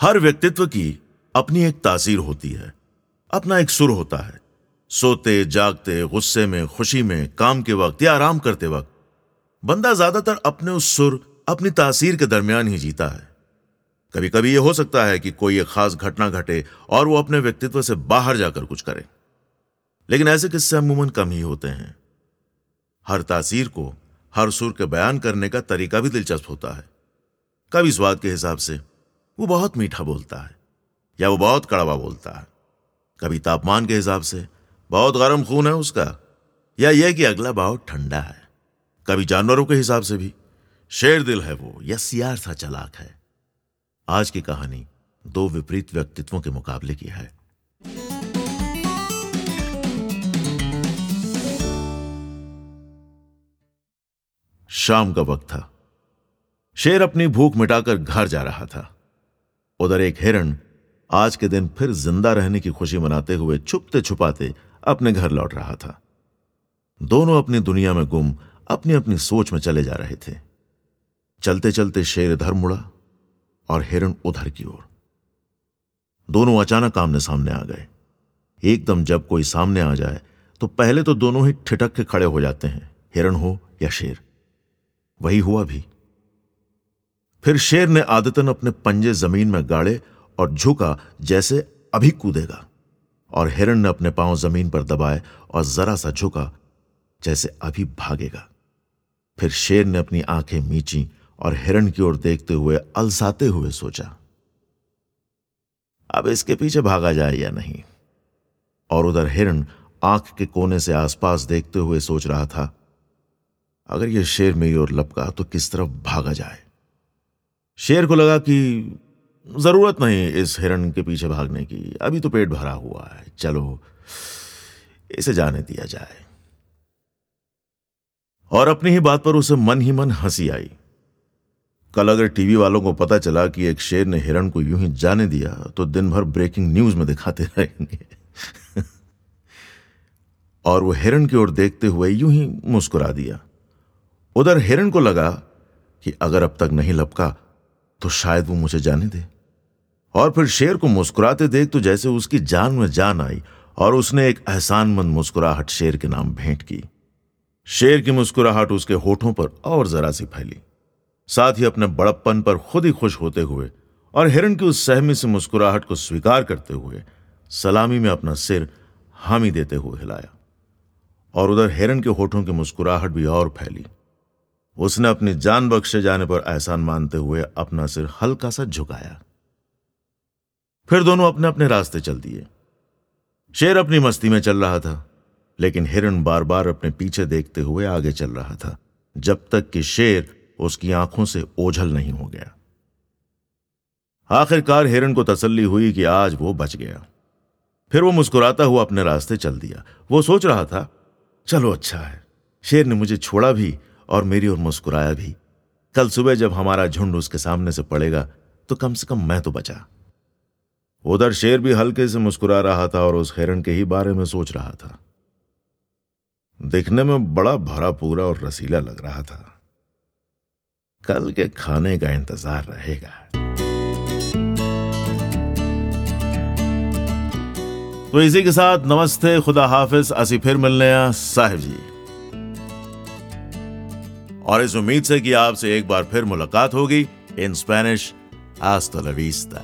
हर व्यक्तित्व की अपनी एक तासीर होती है। अपना एक सुर होता है। सोते, जागते, गुस्से में, खुशी में, काम के वक्त या आराम करते वक्त, बंदा ज़्यादातर अपने उस सुर, अपनी तासीर के दरमियान ही जीता है। कभी कभी यह हो सकता है कि कोई एक खास घटना घटे और वो अपने व्यक्तित्व से बाहर जाकर कुछ करे। लेकिन ऐसे किस्से अमूमन कम ही होते हैं। हर तासीर को, हर सुर के बयान करने का तरीका भी दिलचस्प होता है। कभी स्वाद के हिसाब से वो बहुत मीठा बोलता है, या वो बहुत कड़वा बोलता है। कभी तापमान के हिसाब से, बहुत गर्म खून है उसका, या यह कि अगला बहुत ठंडा है। कभी जानवरों के हिसाब से भी, शेर दिल है वो, या सियार सा चलाक है। आज की कहानी दो विपरीत व्यक्तित्वों के मुकाबले की है। शाम का वक्त था। शेर अपनी भूख मिटाकर घर जा रहा था। उधर एक हिरण आज के दिन फिर ज़िंदा रहने की खुशी मनाते हुए छुपते छुपाते अपने घर लौट रहा था। दोनों अपनी दुनिया में गुम अपनी अपनी सोच में चले जा रहे थे। चलते चलते शेर इधर मुड़ा और हिरण उधर की ओर। दोनों अचानक आमने सामने आ गए। एकदम जब कोई सामने आ जाए तो पहले तो दोनों ही ठिठक के खड़े हो जाते हैं, हिरण हो या शेर। वही हुआ भी। फिर शेर ने आदतन अपने पंजे ज़मीन में गाड़े और झुका जैसे अभी कूदेगा। और हिरण ने अपने पाँव ज़मीन पर दबाए और जरा सा झुका जैसे अभी भागेगा। फिर शेर ने अपनी आँखें मीची और हिरण की ओर देखते हुए अलसाते हुए सोचा, अब इसके पीछे भागा जाए या नहीं? और उधर हिरण आँख के कोने से आसपास देखते हुए सोच रहा था, अगर यह शेर मेरी ओर लपका तो किस तरफ़ भागा जाए? शेर को लगा कि ज़रूरत नहीं इस हिरण के पीछे भागने की। अभी तो पेट भरा हुआ है। चलो, इसे जाने दिया जाए। और अपनी ही बात पर उसे मन ही मन हँसी आई। कल अगर टीवी वालों को पता चला कि एक शेर ने हिरण को यूँ ही जाने दिया तो दिन भर ब्रेकिंग न्यूज़ में दिखाते रहेंगे। और वो हिरण की ओर देखते हुए यूँ ही मुस्कुरा दिया। उधर हिरण को लगा कि अगर अब तक नहीं लपका तो शायद वो मुझे जाने दे। और फिर शेर को मुस्कुराते देख तो जैसे उसकी जान में जान आई और उसने एक एहसानमंद मुस्कुराहट शेर के नाम भेंट की। शेर की मुस्कुराहट उसके होठों पर और जरा सी फैली। साथ ही अपने बड़प्पन पर खुद ही खुश होते हुए और हिरण की उस सहमी से मुस्कुराहट को स्वीकार करते हुए सलामी में अपना सिर हामी देते हुए हिलाया। और उधर हिरण के होठों की मुस्कुराहट भी और फैली। उसने अपनी जान बख्शे जाने पर एहसान मानते हुए अपना सिर हल्का सा झुकाया। फिर दोनों अपने अपने रास्ते चल दिए। शेर अपनी मस्ती में चल रहा था, लेकिन हिरण बार बार अपने पीछे देखते हुए आगे चल रहा था, जब तक कि शेर उसकी आँखों से ओझल नहीं हो गया। आखिरकार हिरण को तसल्ली हुई कि आज वो बच गया। फिर वो मुस्कुराता हुआ अपने रास्ते चल दिया। वो सोच रहा था, चलो अच्छा है, शेर ने मुझे छोड़ा भी और मेरी ओर मुस्कुराया भी। कल सुबह जब हमारा झुंड उसके सामने से पड़ेगा तो कम से कम मैं तो बचा। उधर शेर भी हल्के से मुस्कुरा रहा था और उस हिरण के ही बारे में सोच रहा था। दिखने में बड़ा भरा पूरा और रसीला लग रहा था। कल के खाने का इंतज़ार रहेगा। तो इसी के साथ नमस्ते, खुदा हाफिज। असी फिर मिलने साहिब जी। और इस उम्मीद से कि आपसे एक बार फिर मुलाकात होगी इन स्पेनिश आस्ता लवीस्ता